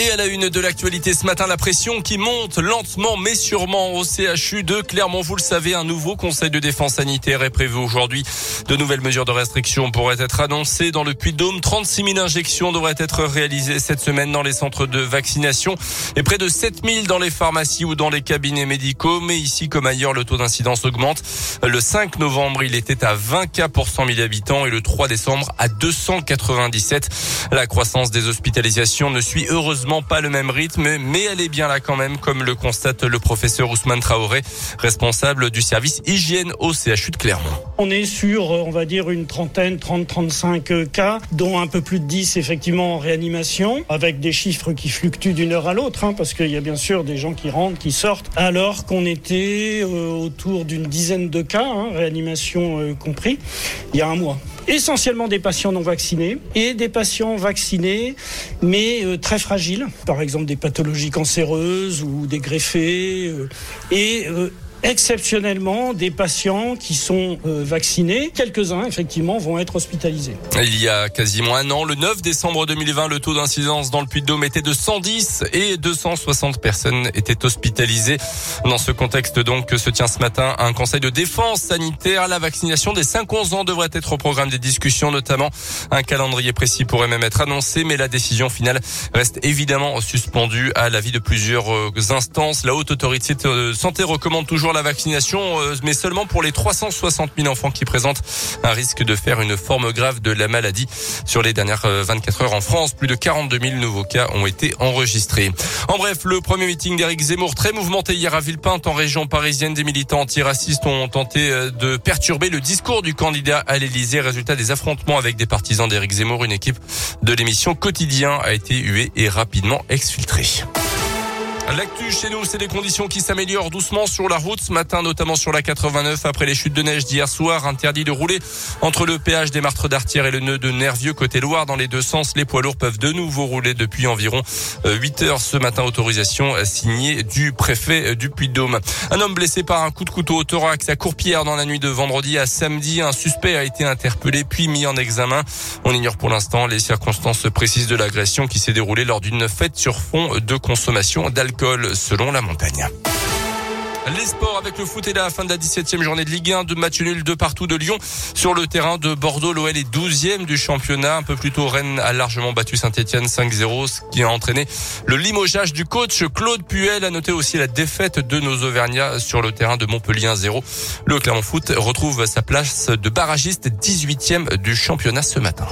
Et à la une de l'actualité ce matin, la pression qui monte lentement mais sûrement au CHU de Clermont. Vous le savez, un nouveau conseil de défense sanitaire est prévu aujourd'hui. De nouvelles mesures de restriction pourraient être annoncées dans le Puy-de-Dôme. 36 000 injections devraient être réalisées cette semaine dans les centres de vaccination et près de 7 000 dans les pharmacies ou dans les cabinets médicaux. Mais ici comme ailleurs, le taux d'incidence augmente. Le 5 novembre, il était à 20 cas pour 100 000 habitants et le 3 décembre à 297. La croissance des hospitalisations ne suit heureusement pas le même rythme, mais elle est bien là quand même, comme le constate le professeur Ousmane Traoré, responsable du service hygiène au CHU de Clermont. On est sur, euh, on va dire, une trentaine, 30-35 euh, cas, dont un peu plus de 10 effectivement en réanimation, avec des chiffres qui fluctuent d'une heure à l'autre, hein, parce qu'il y a bien sûr des gens qui rentrent, qui sortent, alors qu'on était euh, autour d'une dizaine de cas, hein, réanimation compris, il y a un mois essentiellement des patients non vaccinés et des patients vaccinés mais très fragiles, par exemple des pathologies cancéreuses ou des greffés euh, et euh, exceptionnellement des patients qui sont euh, vaccinés. Quelques-uns, effectivement, vont être hospitalisés. Il y a quasiment un an, le 9 décembre 2020, le taux d'incidence dans le Puy-de-Dôme était de 110 et 260 personnes étaient hospitalisées. Dans ce contexte, donc, se tient ce matin un conseil de défense sanitaire. La vaccination des 5-11 ans devrait être au programme des discussions, notamment un calendrier précis pourrait même être annoncé, mais la décision finale reste évidemment suspendue à l'avis de plusieurs euh, instances. La haute autorité de santé recommande toujours la vaccination, euh, mais seulement pour les 360 000 enfants qui présentent un risque de faire une forme grave de la maladie. Sur les dernières 24 euh, heures en France, plus de 42 000 nouveaux cas ont été enregistrés. En bref, le premier meeting d'Éric Zemmour, très mouvementé hier à Villepinte, en région parisienne, des militants antiracistes ont tenté euh, de perturber le discours du candidat à l'Élysée. Résultat des affrontements avec des partisans d'Éric Zemmour, une équipe de l'émission Quotidien a été huée et rapidement exfiltrée. L'actu chez nous, c'est des conditions qui s'améliorent doucement sur la route ce matin, notamment sur la 89 après les chutes de neige d'hier soir. Interdit de rouler entre le péage des Martres d'Artière et le nœud de Nervieux côté Loire. Dans les deux sens, les poids lourds peuvent de nouveau rouler depuis environ 8 euh, heures ce matin. Autorisation signée du préfet du Puy-de-Dôme. Un homme blessé par un coup de couteau au thorax à Courpierre dans la nuit de vendredi à samedi. Un suspect a été interpellé puis mis en examen. On ignore pour l'instant les circonstances précises de l'agression qui s'est déroulée lors d'une fête sur fond de consommation d'alcool selon la montagne. Les sports avec le foot et la fin de la 17e journée de Ligue 1, de match nul de partout de Lyon. Sur le terrain de Bordeaux, l'OL est 12e du championnat. Un peu plus tôt, Rennes a largement battu Saint-Etienne 5-0, ce qui a entraîné le limogeage du coach Claude Puel. A noté aussi la défaite de nos Auvergnats sur le terrain de Montpellier 1-0. Le Clermont Foot retrouve sa place de barragiste 18e du championnat ce matin.